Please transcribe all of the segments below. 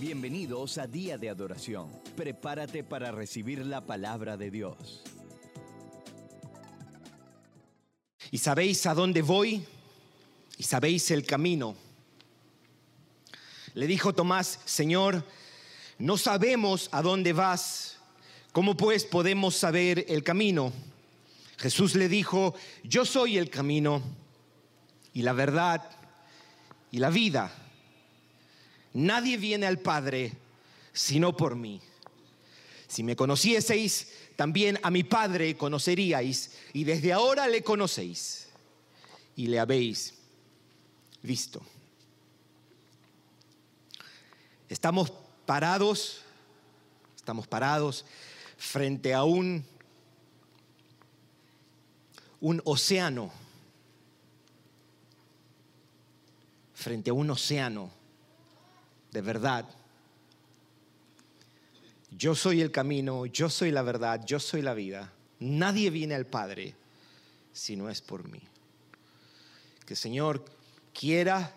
Bienvenidos a Día de Adoración. Prepárate para recibir la palabra de Dios. ¿Y sabéis a dónde voy? ¿Y sabéis el camino? Le dijo Tomás, Señor, no sabemos a dónde vas. ¿Cómo pues podemos saber el camino? Jesús le dijo, yo soy el camino y la verdad y la vida. Nadie viene al Padre sino por mí. Si me conocieseis, también a mi Padre conoceríais, y desde ahora le conocéis y le habéis visto. Estamos parados, estamos parados frente a un, un océano, frente a un océano de verdad. Yo soy el camino, yo soy la verdad, yo soy la vida. Nadie viene al Padre si no es por mí. Que el Señor quiera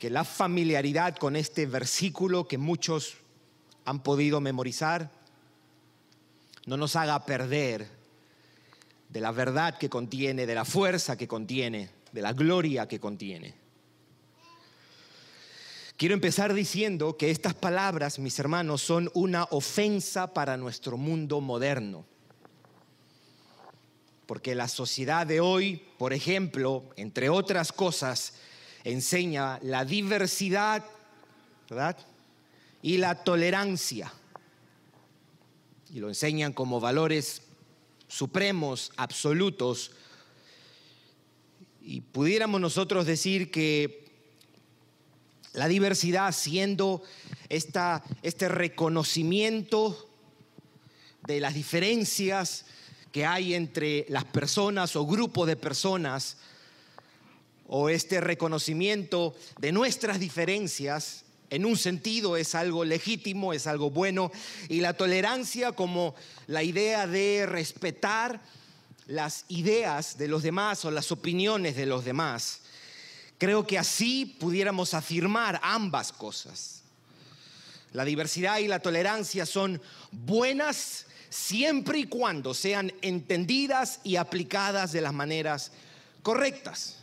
que la familiaridad con este versículo que muchos han podido memorizar no nos haga perder de la verdad que contiene, de la fuerza que contiene, de la gloria que contiene. Quiero empezar diciendo que estas palabras, mis hermanos, son una ofensa para nuestro mundo moderno. Porque la sociedad de hoy, por ejemplo, entre otras cosas, enseña la diversidad, ¿verdad? Y la tolerancia. Y lo enseñan como valores supremos, absolutos. Y pudiéramos nosotros decir que la diversidad siendo esta, este reconocimiento de las diferencias que hay entre las personas o grupos de personas, o este reconocimiento de nuestras diferencias, en un sentido es algo legítimo, es algo bueno, y la tolerancia como la idea de respetar las ideas de los demás o las opiniones de los demás Creo que así pudiéramos afirmar ambas cosas. La diversidad y la tolerancia son buenas siempre y cuando sean entendidas y aplicadas de las maneras correctas.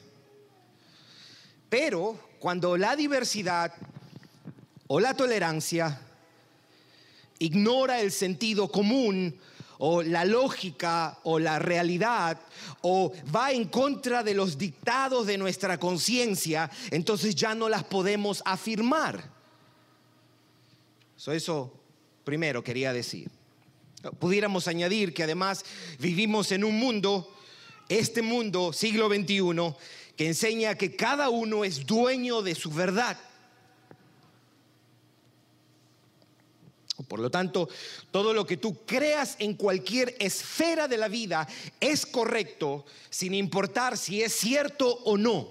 Pero cuando la diversidad o la tolerancia ignora el sentido común o la lógica o la realidad o va en contra de los dictados de nuestra conciencia, entonces ya no las podemos afirmar. eso primero quería decir. Pudiéramos añadir que además vivimos en un mundo, este mundo, siglo XXI, que enseña que cada uno es dueño de su verdad. Por lo tanto, todo lo que tú creas en cualquier esfera de la vida es correcto sin importar si es cierto o no.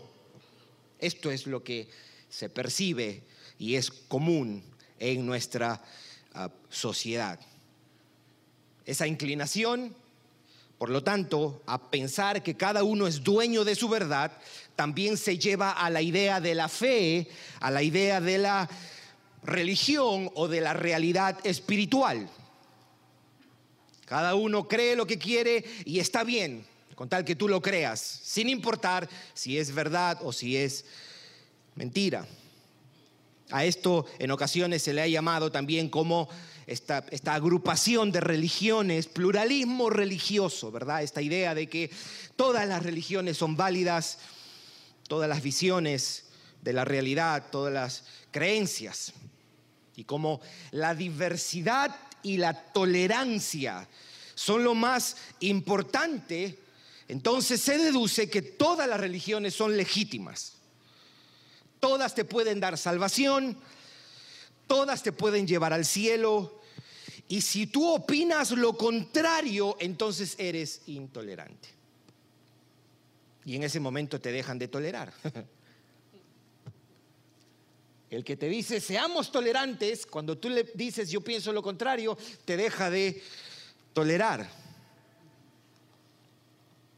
Esto es lo que se percibe y es común en nuestra ah, sociedad. Esa inclinación, por lo tanto, a pensar que cada uno es dueño de su verdad, también se lleva a la idea de la fe, a la idea de la religión o de la realidad espiritual. Cada uno cree lo que quiere y está bien, con tal que tú lo creas, sin importar si es verdad o si es mentira. A esto en ocasiones se le ha llamado también como esta, agrupación de religiones, pluralismo religioso, ¿verdad? Esta idea de que todas las religiones son válidas, todas las visiones de la realidad, todas las creencias y como la diversidad y la tolerancia son lo más importante, entonces se deduce que todas las religiones son legítimas. Todas te pueden dar salvación, todas te pueden llevar al cielo, y si tú opinas lo contrario, entonces eres intolerante. Y en ese momento te dejan de tolerar. El que te dice, seamos tolerantes, cuando tú le dices, yo pienso lo contrario, te deja de tolerar.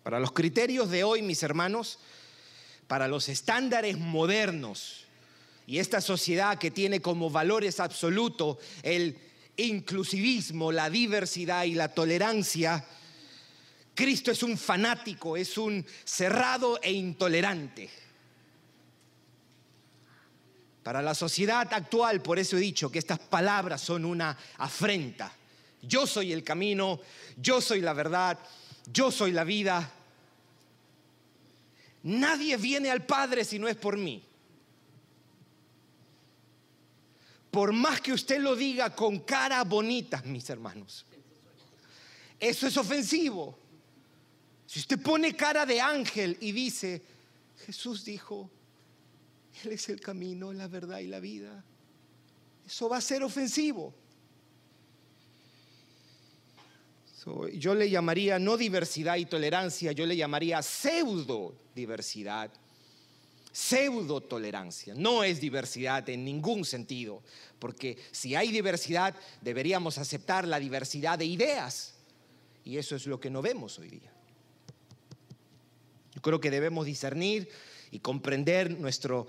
Para los criterios de hoy, mis hermanos, para los estándares modernos, y esta sociedad que tiene como valores absolutos el inclusivismo, la diversidad y la tolerancia, Cristo es un fanático, es un cerrado e intolerante. Para la sociedad actual, por eso he dicho que estas palabras son una afrenta. Yo soy el camino, yo soy la verdad, yo soy la vida. Nadie viene al Padre si no es por mí. Por más que usted lo diga con cara bonita, mis hermanos, eso es ofensivo. Si usted pone cara de ángel y dice, Jesús dijo, Él es el camino, la verdad y la vida, eso va a ser ofensivo. yo le llamaría no diversidad y tolerancia, yo le llamaría pseudo diversidad, pseudo tolerancia. No es diversidad en ningún sentido, porque si hay diversidad deberíamos aceptar la diversidad de ideas, y eso es lo que no vemos hoy día. Yo creo que debemos discernir y comprender nuestro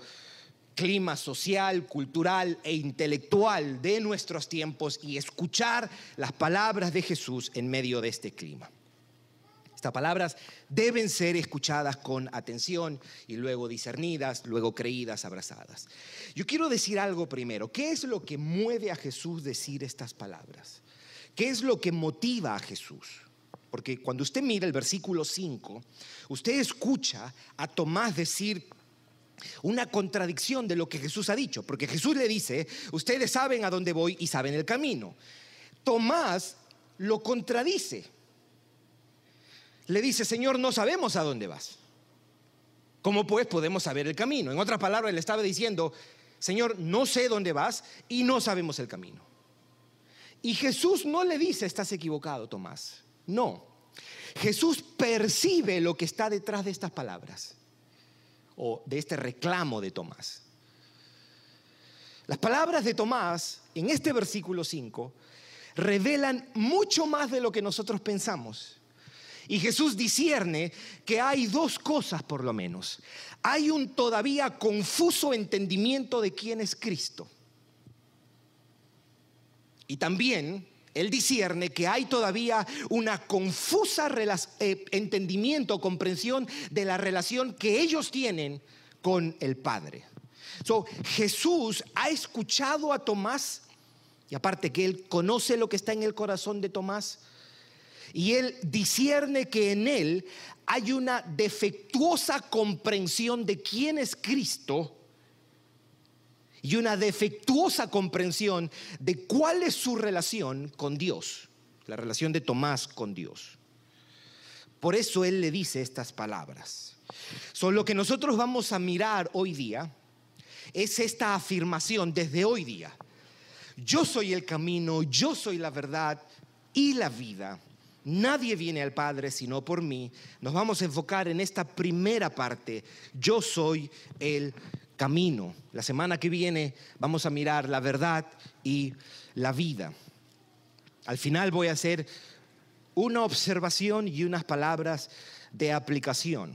clima social, cultural e intelectual de nuestros tiempos y escuchar las palabras de Jesús en medio de este clima. Estas palabras deben ser escuchadas con atención y luego discernidas, luego creídas, abrazadas. Yo quiero decir algo primero. ¿Qué es lo que mueve a Jesús decir estas palabras? ¿Qué es lo que motiva a Jesús? Porque cuando usted mira el versículo 5, usted escucha a Tomás decir una contradicción de lo que Jesús ha dicho, porque Jesús le dice, ustedes saben a dónde voy y saben el camino. Tomás lo contradice. Le dice, Señor, no sabemos a dónde vas. ¿Cómo pues podemos saber el camino? En otras palabras, le estaba diciendo, Señor, no sé dónde vas y no sabemos el camino. Y Jesús no le dice, estás equivocado, Tomás. No. Jesús percibe lo que está detrás de estas palabras o de este reclamo de Tomás. Las palabras de Tomás en este versículo 5 revelan mucho más de lo que nosotros pensamos. Y Jesús discierne que hay dos cosas por lo menos. Hay un todavía confuso entendimiento de quién es Cristo. Y también él discierne que hay todavía una confusa eh, entendimiento comprensión de la relación que ellos tienen con el Padre. So, Jesús ha escuchado a Tomás, y aparte que él conoce lo que está en el corazón de Tomás, y él discierne que en él hay una defectuosa comprensión de quién es Cristo y una defectuosa comprensión de cuál es su relación con Dios, la relación de Tomás con Dios. Por eso él le dice estas palabras. So, lo que nosotros vamos a mirar hoy día es esta afirmación desde hoy día. Yo soy el camino, yo soy la verdad y la vida. Nadie viene al Padre sino por mí. Nos vamos a enfocar en esta primera parte. Yo soy el camino. La semana que viene vamos a mirar la verdad y la vida. Al final voy a hacer una observación y unas palabras de aplicación.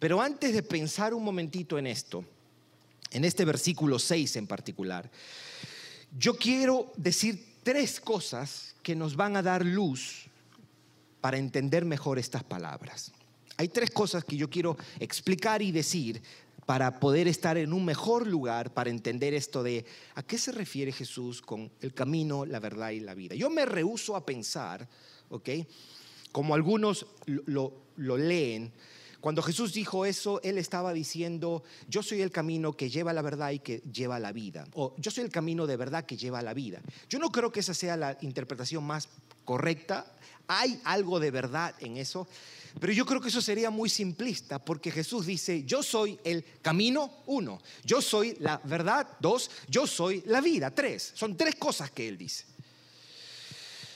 Pero antes de pensar un momentito en esto, en este versículo 6 en particular, yo quiero decir tres cosas que nos van a dar luz para entender mejor estas palabras. Hay tres cosas que yo quiero explicar y decir para poder estar en un mejor lugar para entender esto de a qué se refiere Jesús con el camino, la verdad y la vida. Yo me rehuso a pensar, ¿ok? Como algunos lo, lo leen, cuando Jesús dijo eso, Él estaba diciendo, yo soy el camino que lleva la verdad y que lleva la vida. O yo soy el camino de verdad que lleva la vida. Yo no creo que esa sea la interpretación más correcta. Hay algo de verdad en eso. Pero yo creo que eso sería muy simplista porque Jesús dice, yo soy el camino, uno, yo soy la verdad, dos, yo soy la vida, tres. Son tres cosas que Él dice.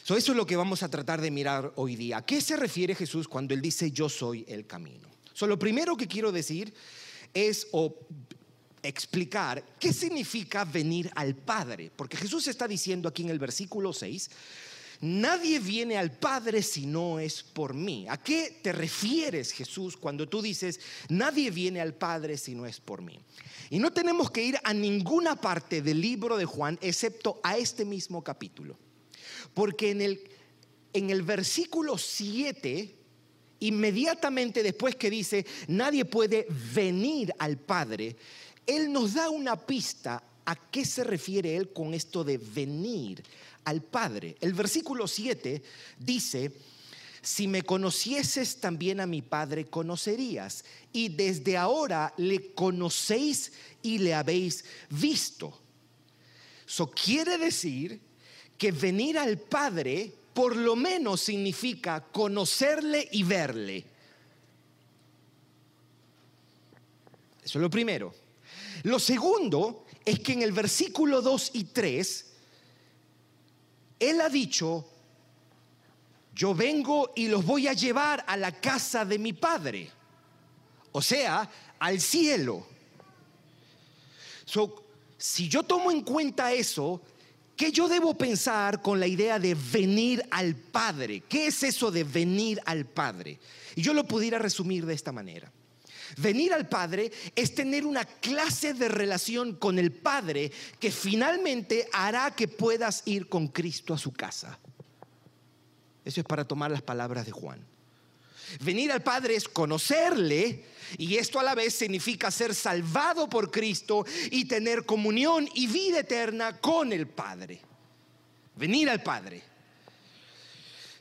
eso es lo que vamos a tratar de mirar hoy día. ¿A qué se refiere Jesús cuando Él dice, yo soy el camino? So, lo primero que quiero decir es o explicar qué significa venir al Padre, porque Jesús está diciendo aquí en el versículo 6, nadie viene al Padre si no es por mí. ¿A qué te refieres, Jesús, cuando tú dices, nadie viene al Padre si no es por mí? Y no tenemos que ir a ninguna parte del libro de Juan excepto a este mismo capítulo. Porque en el, en el versículo 7, inmediatamente después que dice, nadie puede venir al Padre, Él nos da una pista a qué se refiere Él con esto de venir al Padre. El versículo 7 dice, si me conocieses también a mi Padre conocerías, y desde ahora le conocéis y le habéis visto. Eso quiere decir que venir al Padre por lo menos significa conocerle y verle. Eso es lo primero. Lo segundo es que en el versículo 2 y 3, Él ha dicho, yo vengo y los voy a llevar a la casa de mi Padre, o sea, al cielo. si yo tomo en cuenta eso, ¿qué yo debo pensar con la idea de venir al Padre? ¿Qué es eso de venir al Padre? Y yo lo pudiera resumir de esta manera. Venir al Padre es tener una clase de relación con el Padre que finalmente hará que puedas ir con Cristo a su casa. Eso es para tomar las palabras de Juan. Venir al Padre es conocerle y esto a la vez significa ser salvado por Cristo y tener comunión y vida eterna con el Padre. Venir al Padre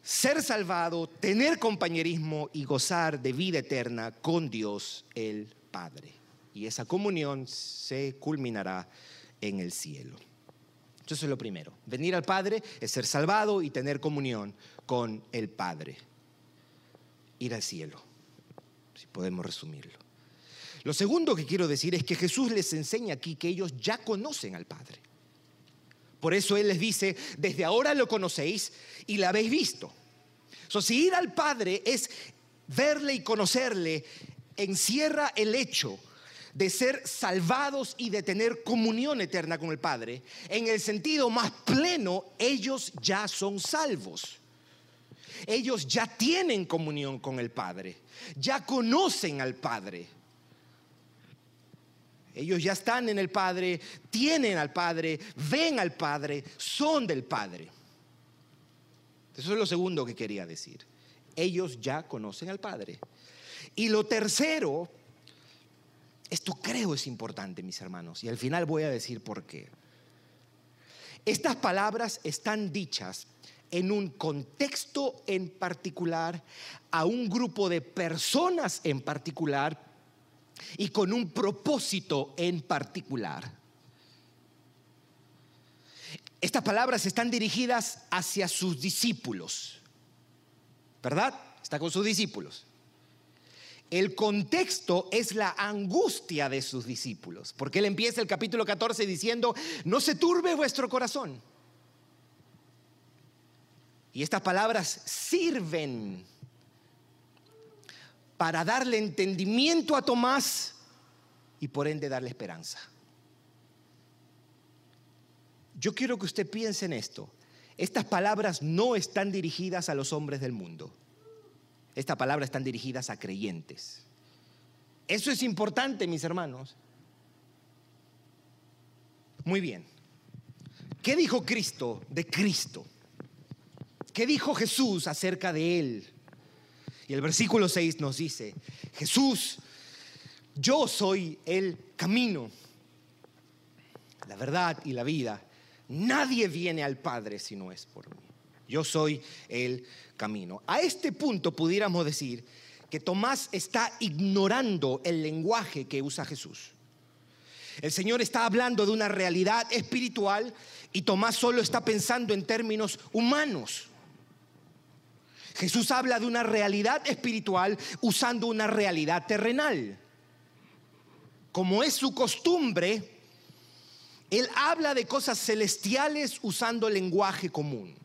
ser salvado, tener compañerismo y gozar de vida eterna con Dios el Padre. Y esa comunión se culminará en el cielo. Eso es lo primero. Venir al Padre es ser salvado y tener comunión con el Padre. Ir al cielo, si podemos resumirlo. Lo segundo que quiero decir es que Jesús les enseña aquí que ellos ya conocen al Padre. Por eso Él les dice, desde ahora lo conocéis y la habéis visto. So, si ir al Padre es verle y conocerle, encierra el hecho de ser salvados y de tener comunión eterna con el Padre. En el sentido más pleno, ellos ya son salvos. Ellos ya tienen comunión con el Padre, ya conocen al Padre. Ellos ya están en el Padre, tienen al Padre, ven al Padre, son del Padre. Eso es lo segundo que quería decir. Ellos ya conocen al Padre. Y lo tercero, esto creo es importante, mis hermanos, y al final voy a decir por qué. Estas palabras están dichas en un contexto en particular, a un grupo de personas en particular y con un propósito en particular. Estas palabras están dirigidas hacia sus discípulos, ¿verdad? Está con sus discípulos. El contexto es la angustia de sus discípulos, porque él empieza el capítulo 14 diciendo, no se turbe vuestro corazón. Y estas palabras sirven para darle entendimiento a Tomás y por ende darle esperanza. Yo quiero que usted piense en esto. Estas palabras no están dirigidas a los hombres del mundo. Estas palabras están dirigidas a creyentes. Eso es importante, mis hermanos. Muy bien. ¿Qué dijo Cristo de Cristo? ¿Qué dijo Jesús acerca de Él? Y el versículo 6 nos dice, Jesús, yo soy el camino, la verdad y la vida. Nadie viene al Padre si no es por mí. Yo soy el camino. A este punto pudiéramos decir que Tomás está ignorando el lenguaje que usa Jesús. El Señor está hablando de una realidad espiritual y Tomás solo está pensando en términos humanos. Jesús habla de una realidad espiritual usando una realidad terrenal. Como es su costumbre, él habla de cosas celestiales usando lenguaje común.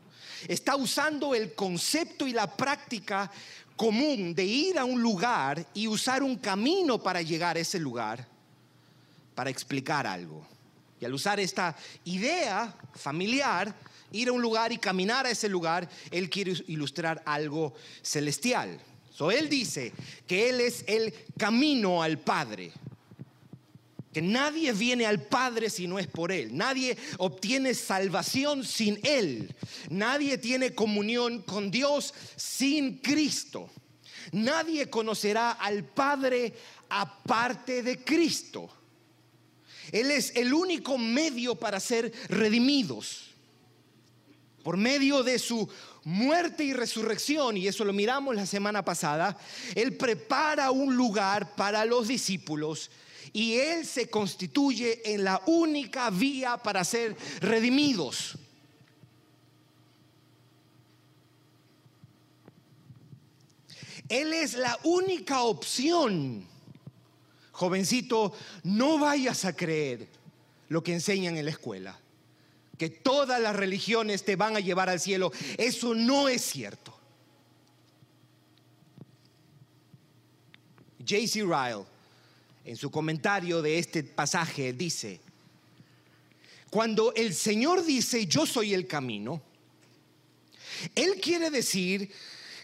Está usando el concepto y la práctica común de ir a un lugar y usar un camino para llegar a ese lugar para explicar algo. Y al usar esta idea familiar ir a un lugar y caminar a ese lugar, Él quiere ilustrar algo celestial. So, él dice que Él es el camino al Padre. Que nadie viene al Padre si no es por Él. Nadie obtiene salvación sin Él. Nadie tiene comunión con Dios sin Cristo. Nadie conocerá al Padre aparte de Cristo. Él es el único medio para ser redimidos. Por medio de su muerte y resurrección, y eso lo miramos la semana pasada, Él prepara un lugar para los discípulos y Él se constituye en la única vía para ser redimidos. Él es la única opción. Jovencito, no vayas a creer lo que enseñan en la escuela, que todas las religiones te van a llevar al cielo. Eso no es cierto. J.C. Ryle en su comentario de este pasaje dice, cuando el Señor dice yo soy el camino, Él quiere decir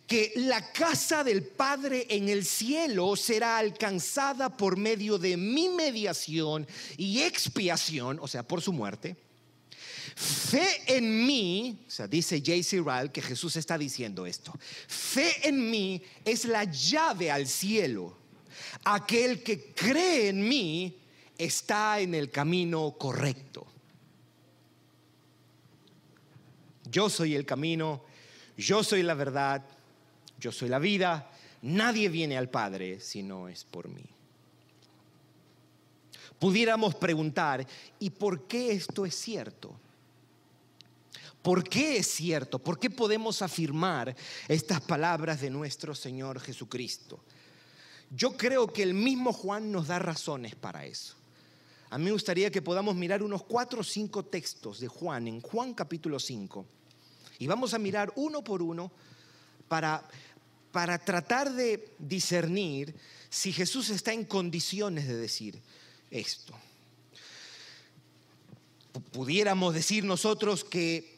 que la casa del Padre en el cielo será alcanzada por medio de mi mediación y expiación, o sea, por su muerte. Fe en mí, o sea, dice J.C. Ryle que Jesús está diciendo esto. Fe en mí es la llave al cielo aquel que cree en mí está en el camino correcto. Yo soy el camino, yo soy la verdad, yo soy la vida. Nadie viene al Padre si no es por mí. Pudiéramos preguntar, ¿y por qué esto es cierto? ¿Por qué es cierto? ¿Por qué podemos afirmar estas palabras de nuestro Señor Jesucristo? Yo creo que el mismo Juan nos da razones para eso. A mí me gustaría que podamos mirar unos cuatro o cinco textos de Juan, en Juan capítulo 5. Y vamos a mirar uno por uno para, para tratar de discernir si Jesús está en condiciones de decir esto. Pudiéramos decir nosotros que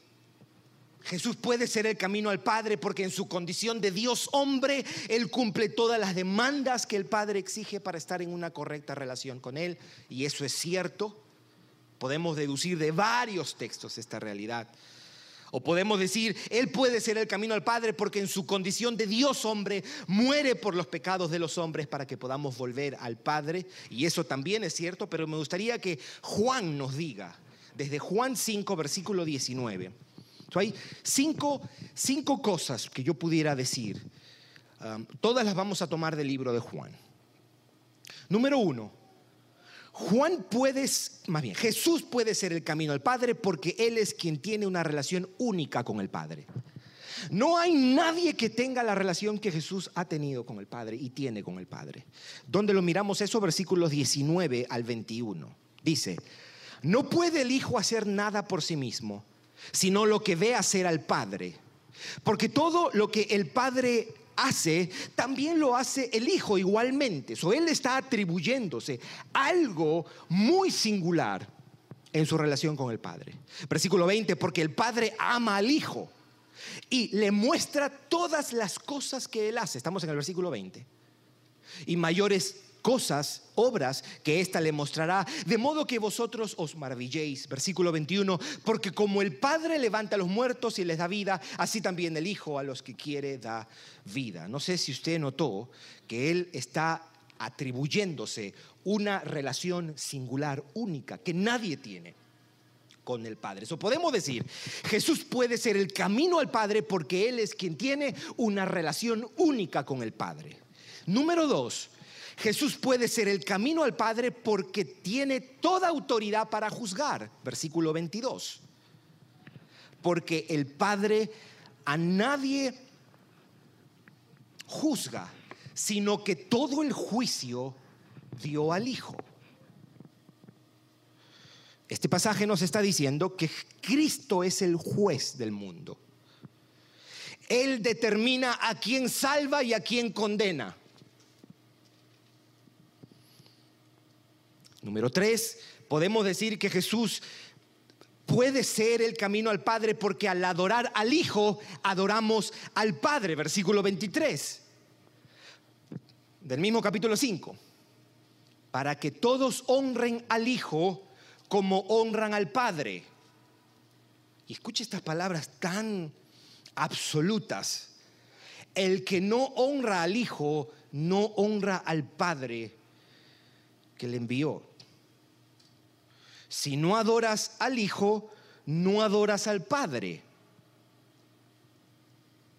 Jesús puede ser el camino al Padre porque en su condición de Dios hombre, Él cumple todas las demandas que el Padre exige para estar en una correcta relación con Él. Y eso es cierto. Podemos deducir de varios textos esta realidad. O podemos decir, Él puede ser el camino al Padre porque en su condición de Dios hombre muere por los pecados de los hombres para que podamos volver al Padre. Y eso también es cierto, pero me gustaría que Juan nos diga, desde Juan 5, versículo 19 hay cinco, cinco, cosas que yo pudiera decir. Todas las vamos a tomar del libro de Juan. Número uno, Juan puede, más bien, Jesús puede ser el camino al Padre porque Él es quien tiene una relación única con el Padre. No hay nadie que tenga la relación que Jesús ha tenido con el Padre y tiene con el Padre. Donde lo miramos eso, versículos 19 al 21. Dice, no puede el Hijo hacer nada por sí mismo sino lo que ve hacer al Padre. Porque todo lo que el Padre hace, también lo hace el Hijo igualmente. So, él está atribuyéndose algo muy singular en su relación con el Padre. Versículo 20, porque el Padre ama al Hijo y le muestra todas las cosas que él hace. Estamos en el versículo 20. Y mayores cosas, obras que ésta le mostrará, de modo que vosotros os maravilléis. Versículo 21, porque como el Padre levanta a los muertos y les da vida, así también el Hijo a los que quiere da vida. No sé si usted notó que Él está atribuyéndose una relación singular, única, que nadie tiene con el Padre. Eso podemos decir, Jesús puede ser el camino al Padre porque Él es quien tiene una relación única con el Padre. Número dos, Jesús puede ser el camino al Padre porque tiene toda autoridad para juzgar. Versículo 22. Porque el Padre a nadie juzga, sino que todo el juicio dio al Hijo. Este pasaje nos está diciendo que Cristo es el juez del mundo. Él determina a quién salva y a quién condena. Número tres, podemos decir que Jesús puede ser el camino al Padre porque al adorar al Hijo adoramos al Padre, versículo 23 del mismo capítulo 5, para que todos honren al Hijo como honran al Padre. Y escuche estas palabras tan absolutas. El que no honra al Hijo, no honra al Padre que le envió. Si no adoras al Hijo, no adoras al Padre.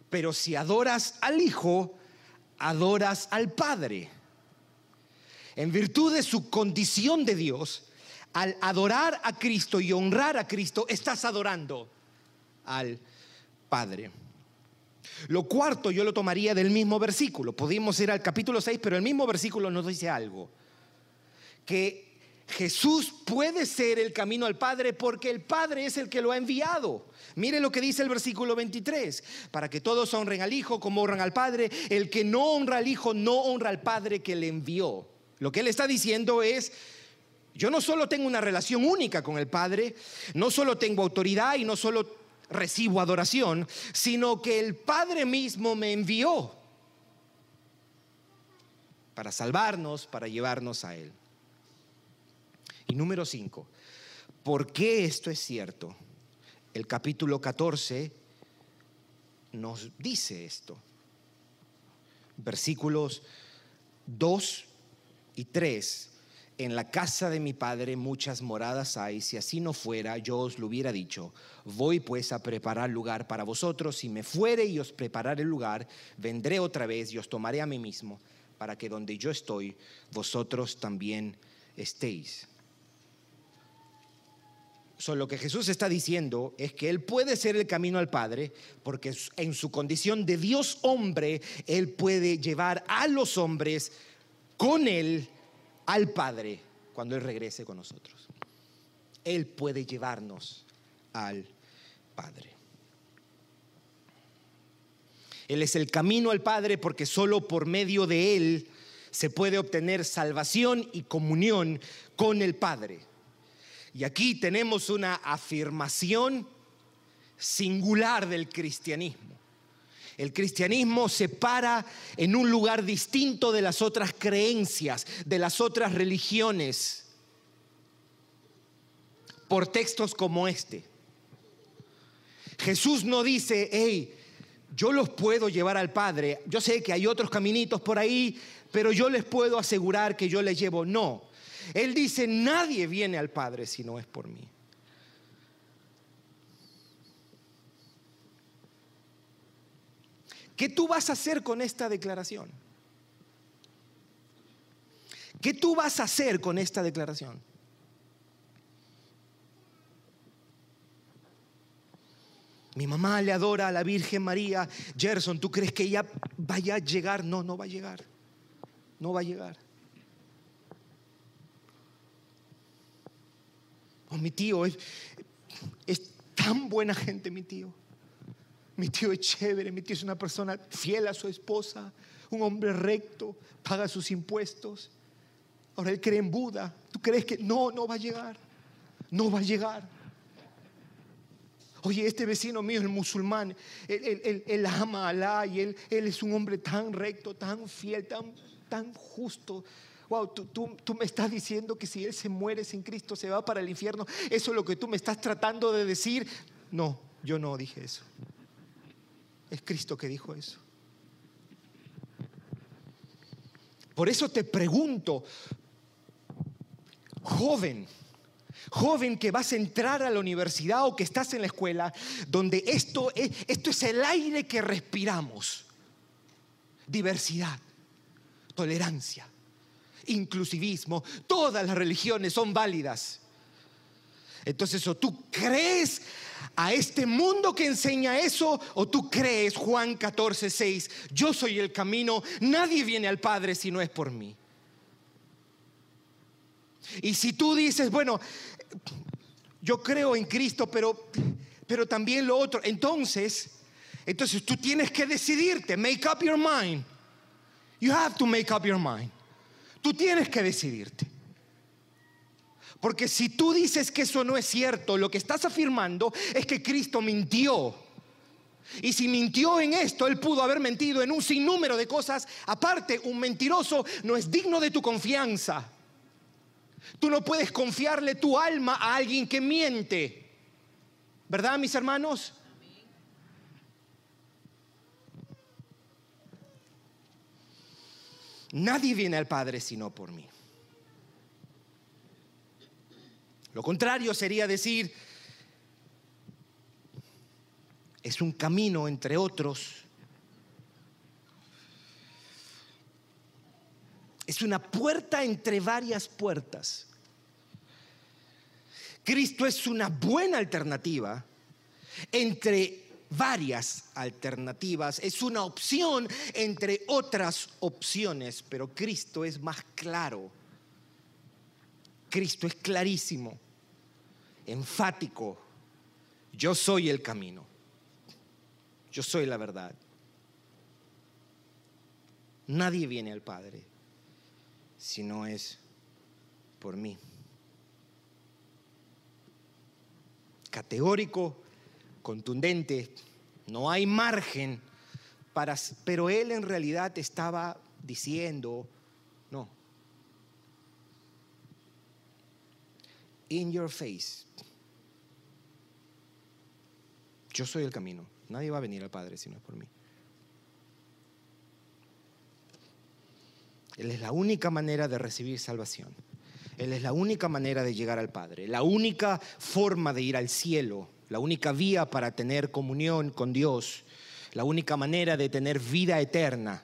Pero si adoras al Hijo, adoras al Padre. En virtud de su condición de Dios, al adorar a Cristo y honrar a Cristo, estás adorando al Padre. Lo cuarto yo lo tomaría del mismo versículo. Podemos ir al capítulo 6, pero el mismo versículo nos dice algo. Que Jesús puede ser el camino al Padre porque el Padre es el que lo ha enviado. Mire lo que dice el versículo 23, para que todos honren al Hijo como honran al Padre. El que no honra al Hijo no honra al Padre que le envió. Lo que él está diciendo es, yo no solo tengo una relación única con el Padre, no solo tengo autoridad y no solo recibo adoración, sino que el Padre mismo me envió para salvarnos, para llevarnos a Él. Y número 5, ¿por qué esto es cierto? El capítulo 14 nos dice esto. Versículos 2 y 3. En la casa de mi padre muchas moradas hay, si así no fuera, yo os lo hubiera dicho. Voy pues a preparar lugar para vosotros, si me fuere y os prepararé el lugar, vendré otra vez y os tomaré a mí mismo, para que donde yo estoy, vosotros también estéis lo que Jesús está diciendo es que Él puede ser el camino al Padre, porque en su condición de Dios hombre, Él puede llevar a los hombres con Él al Padre cuando Él regrese con nosotros. Él puede llevarnos al Padre. Él es el camino al Padre porque solo por medio de Él se puede obtener salvación y comunión con el Padre. Y aquí tenemos una afirmación singular del cristianismo. El cristianismo se para en un lugar distinto de las otras creencias, de las otras religiones, por textos como este. Jesús no dice, hey, yo los puedo llevar al Padre, yo sé que hay otros caminitos por ahí, pero yo les puedo asegurar que yo les llevo. No, él dice, nadie viene al Padre si no es por mí. ¿Qué tú vas a hacer con esta declaración? ¿Qué tú vas a hacer con esta declaración? Mi mamá le adora a la Virgen María. Gerson, ¿tú crees que ella vaya a llegar? No, no va a llegar. No va a llegar. Oh, mi tío es, es tan buena gente, mi tío. Mi tío es chévere, mi tío es una persona fiel a su esposa, un hombre recto, paga sus impuestos. Ahora él cree en Buda. ¿Tú crees que no, no va a llegar? No va a llegar. Oye, este vecino mío, el musulmán, él, ama a Alá y él, él, es un hombre tan recto, tan fiel, tan, tan justo wow, tú, tú, me estás diciendo que si Él se muere sin Cristo se va para el infierno. Eso es lo que tú me estás tratando de decir. No, yo no dije eso. Es Cristo que dijo eso. Por eso te pregunto, joven, joven que vas a entrar a la universidad o que estás en la escuela, donde esto es, esto es el aire que respiramos. Diversidad, tolerancia, inclusivismo, todas las religiones son válidas. Entonces, o tú crees a este mundo que enseña eso, o tú crees Juan 14, 6, yo soy el camino, nadie viene al Padre si no es por mí. Y si tú dices, bueno, yo creo en Cristo, pero, pero también lo otro, entonces, entonces tú tienes que decidirte, make up your mind. You have to make up your mind. Tú tienes que decidirte. Porque si tú dices que eso no es cierto, lo que estás afirmando es que Cristo mintió. Y si mintió en esto, Él pudo haber mentido en un sinnúmero de cosas. Aparte, un mentiroso no es digno de tu confianza. Tú no puedes confiarle tu alma a alguien que miente. ¿Verdad, mis hermanos? Nadie viene al Padre sino por mí. Lo contrario sería decir, es un camino entre otros. Es una puerta entre varias puertas. Cristo es una buena alternativa entre varias alternativas, es una opción entre otras opciones, pero Cristo es más claro. Cristo es clarísimo, enfático. Yo soy el camino. Yo soy la verdad. Nadie viene al Padre si no es por mí. Categórico, contundente, no hay margen para... Pero él en realidad estaba diciendo, no, in your face, yo soy el camino, nadie va a venir al Padre si no es por mí. Él es la única manera de recibir salvación. Él es la única manera de llegar al Padre, la única forma de ir al cielo la única vía para tener comunión con Dios, la única manera de tener vida eterna.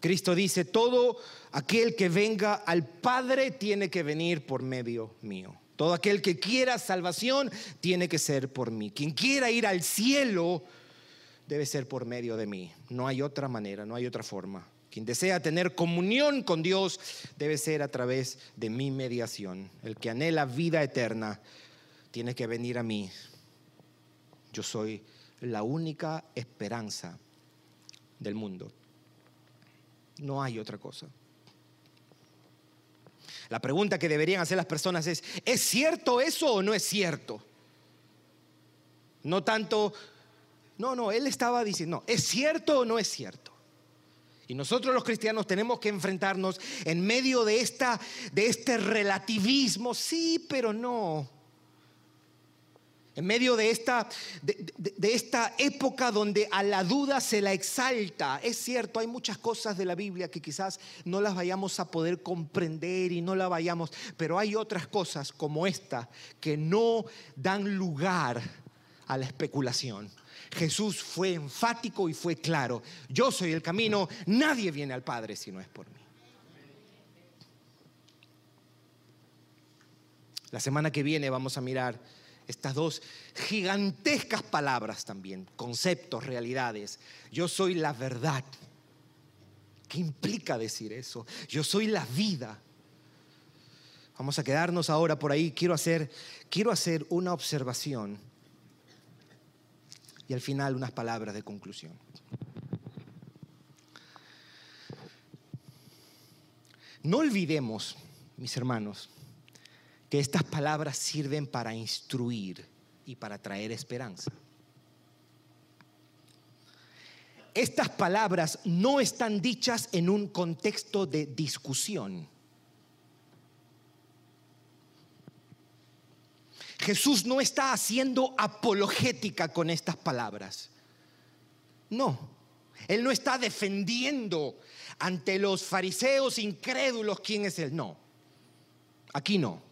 Cristo dice, todo aquel que venga al Padre tiene que venir por medio mío. Todo aquel que quiera salvación tiene que ser por mí. Quien quiera ir al cielo debe ser por medio de mí. No hay otra manera, no hay otra forma. Quien desea tener comunión con Dios debe ser a través de mi mediación. El que anhela vida eterna tiene que venir a mí. Yo soy la única esperanza del mundo. No hay otra cosa. La pregunta que deberían hacer las personas es, ¿es cierto eso o no es cierto? No tanto, no, no, él estaba diciendo, ¿es cierto o no es cierto? Y nosotros los cristianos tenemos que enfrentarnos en medio de, esta, de este relativismo, sí, pero no. En medio de esta, de, esta época donde a la duda se la exalta, es cierto, hay muchas cosas de la Biblia que quizás no las vayamos a poder comprender y no la vayamos, pero hay otras cosas como esta que no dan lugar a la especulación. Jesús fue enfático y fue claro, yo soy el camino, nadie viene al Padre si no es por mí. La semana que viene vamos a mirar estas dos gigantescas palabras también, conceptos, realidades. Yo soy la verdad. ¿Qué implica decir eso? Yo soy la vida. Vamos a quedarnos ahora por ahí. Quiero hacer, quiero hacer una observación y al final unas palabras de conclusión. No olvidemos, mis hermanos, que estas palabras sirven para instruir y para traer esperanza. Estas palabras no están dichas en un contexto de discusión. Jesús no está haciendo apologética con estas palabras. No, Él no está defendiendo ante los fariseos incrédulos quién es Él. No, aquí no.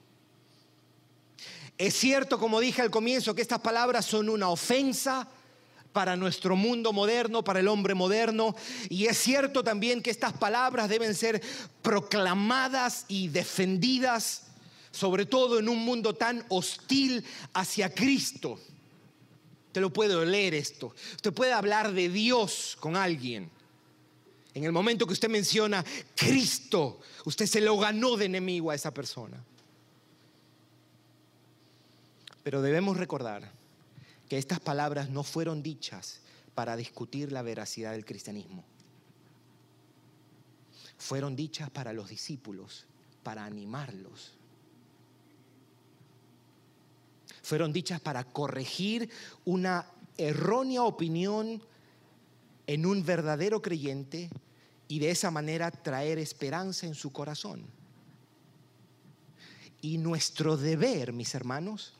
Es cierto, como dije al comienzo, que estas palabras son una ofensa para nuestro mundo moderno, para el hombre moderno. Y es cierto también que estas palabras deben ser proclamadas y defendidas, sobre todo en un mundo tan hostil hacia Cristo. Usted lo puede leer esto. Usted puede hablar de Dios con alguien. En el momento que usted menciona Cristo, usted se lo ganó de enemigo a esa persona. Pero debemos recordar que estas palabras no fueron dichas para discutir la veracidad del cristianismo. Fueron dichas para los discípulos, para animarlos. fueron dichas para corregir una errónea opinión en un verdadero creyente y de esa manera traer esperanza en su corazón. Y nuestro deber, mis hermanos,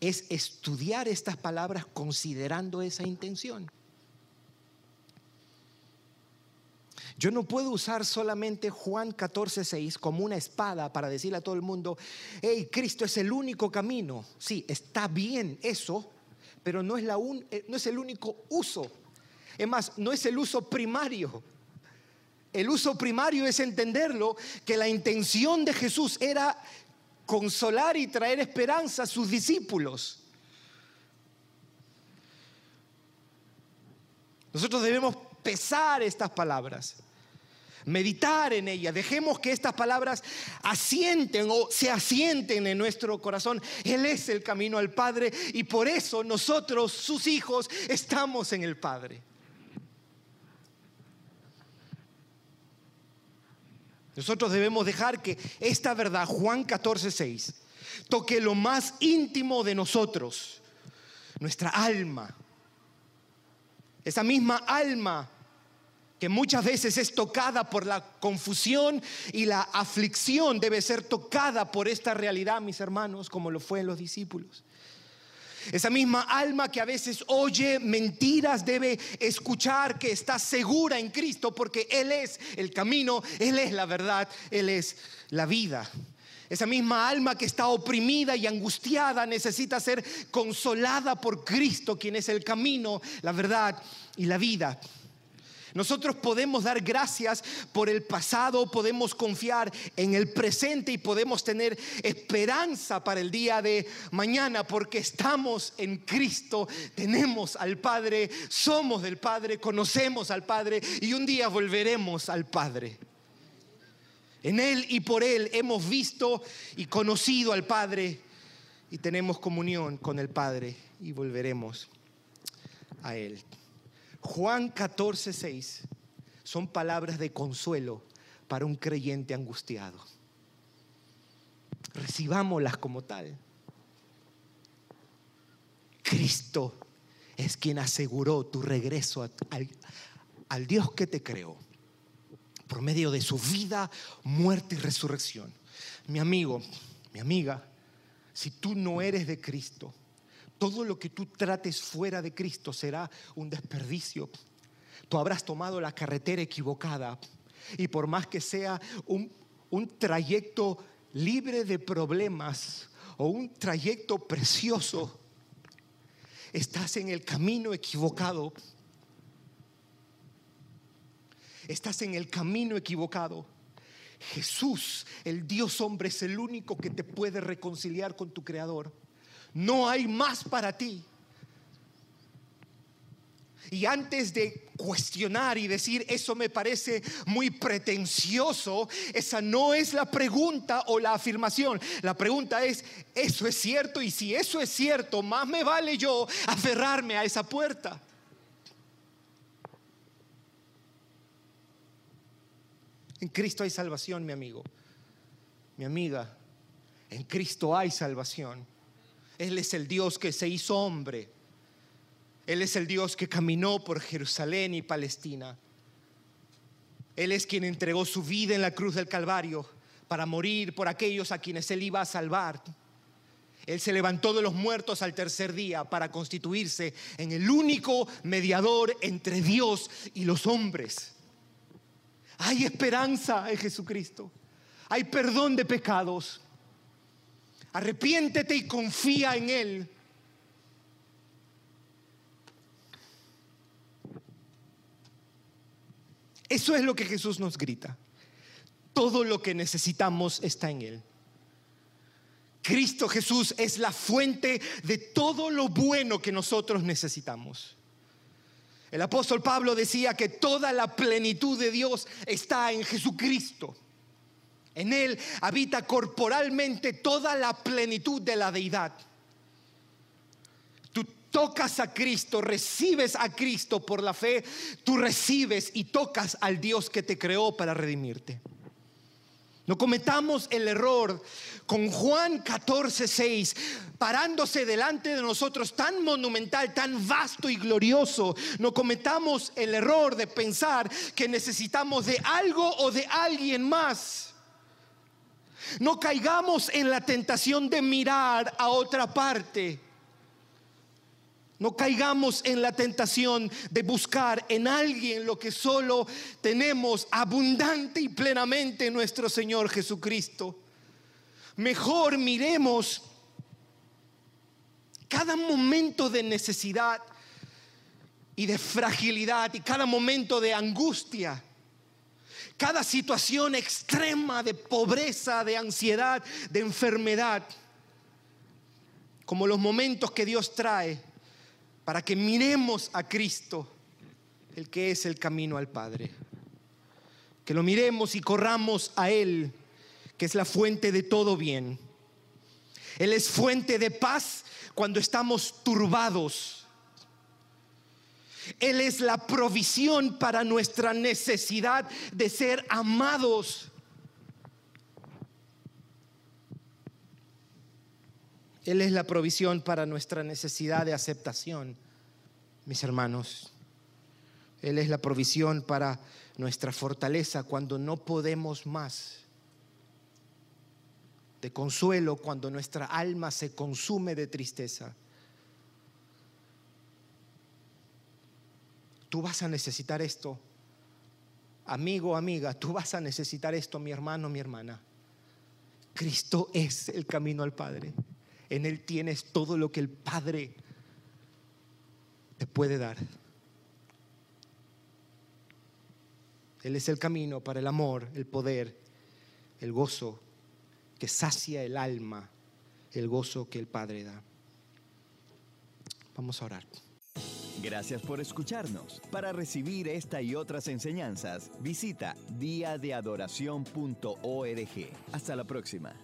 es estudiar estas palabras considerando esa intención. Yo no puedo usar solamente Juan 14:6 como una espada para decirle a todo el mundo, hey, Cristo es el único camino. Sí, está bien eso, pero no es, la eh, no es el único uso. Es más, no es el uso primario. El uso primario es entenderlo que la intención de Jesús era consolar y traer esperanza a sus discípulos. Nosotros debemos pesar estas palabras, meditar en ellas, dejemos que estas palabras asienten o se asienten en nuestro corazón. Él es el camino al Padre y por eso nosotros, sus hijos, estamos en el Padre. Nosotros debemos dejar que esta verdad, Juan 14, 6, toque lo más íntimo de nosotros, nuestra alma. Esa misma alma que muchas veces es tocada por la confusión y la aflicción, debe ser tocada por esta realidad, mis hermanos, como lo fue en los discípulos. Esa misma alma que a veces oye mentiras debe escuchar que está segura en Cristo porque Él es el camino, Él es la verdad, Él es la vida. Esa misma alma que está oprimida y angustiada necesita ser consolada por Cristo, quien es el camino, la verdad y la vida. Nosotros podemos dar gracias por el pasado, podemos confiar en el presente y podemos tener esperanza para el día de mañana porque estamos en Cristo, tenemos al Padre, somos del Padre, conocemos al Padre y un día volveremos al Padre. En Él y por Él hemos visto y conocido al Padre y tenemos comunión con el Padre y volveremos a Él. Juan 14, 6 son palabras de consuelo para un creyente angustiado. Recibámoslas como tal. Cristo es quien aseguró tu regreso al, al Dios que te creó por medio de su vida, muerte y resurrección. Mi amigo, mi amiga, si tú no eres de Cristo, todo lo que tú trates fuera de Cristo será un desperdicio. Tú habrás tomado la carretera equivocada y por más que sea un, un trayecto libre de problemas o un trayecto precioso, estás en el camino equivocado. Estás en el camino equivocado. Jesús, el Dios hombre, es el único que te puede reconciliar con tu Creador. No hay más para ti. Y antes de cuestionar y decir, eso me parece muy pretencioso, esa no es la pregunta o la afirmación. La pregunta es, ¿eso es cierto? Y si eso es cierto, más me vale yo aferrarme a esa puerta. En Cristo hay salvación, mi amigo, mi amiga. En Cristo hay salvación. Él es el Dios que se hizo hombre. Él es el Dios que caminó por Jerusalén y Palestina. Él es quien entregó su vida en la cruz del Calvario para morir por aquellos a quienes Él iba a salvar. Él se levantó de los muertos al tercer día para constituirse en el único mediador entre Dios y los hombres. Hay esperanza en Jesucristo. Hay perdón de pecados. Arrepiéntete y confía en Él. Eso es lo que Jesús nos grita. Todo lo que necesitamos está en Él. Cristo Jesús es la fuente de todo lo bueno que nosotros necesitamos. El apóstol Pablo decía que toda la plenitud de Dios está en Jesucristo. En Él habita corporalmente toda la plenitud de la deidad. Tú tocas a Cristo, recibes a Cristo por la fe, tú recibes y tocas al Dios que te creó para redimirte. No cometamos el error con Juan 14, 6, parándose delante de nosotros tan monumental, tan vasto y glorioso. No cometamos el error de pensar que necesitamos de algo o de alguien más. No caigamos en la tentación de mirar a otra parte. No caigamos en la tentación de buscar en alguien lo que solo tenemos abundante y plenamente en nuestro Señor Jesucristo. Mejor miremos cada momento de necesidad y de fragilidad y cada momento de angustia, cada situación extrema de pobreza, de ansiedad, de enfermedad, como los momentos que Dios trae para que miremos a Cristo, el que es el camino al Padre. Que lo miremos y corramos a Él, que es la fuente de todo bien. Él es fuente de paz cuando estamos turbados. Él es la provisión para nuestra necesidad de ser amados. Él es la provisión para nuestra necesidad de aceptación, mis hermanos. Él es la provisión para nuestra fortaleza cuando no podemos más. De consuelo cuando nuestra alma se consume de tristeza. Tú vas a necesitar esto. Amigo, amiga, tú vas a necesitar esto, mi hermano, mi hermana. Cristo es el camino al Padre. En Él tienes todo lo que el Padre te puede dar. Él es el camino para el amor, el poder, el gozo que sacia el alma, el gozo que el Padre da. Vamos a orar. Gracias por escucharnos. Para recibir esta y otras enseñanzas, visita diadeadoración.org. Hasta la próxima.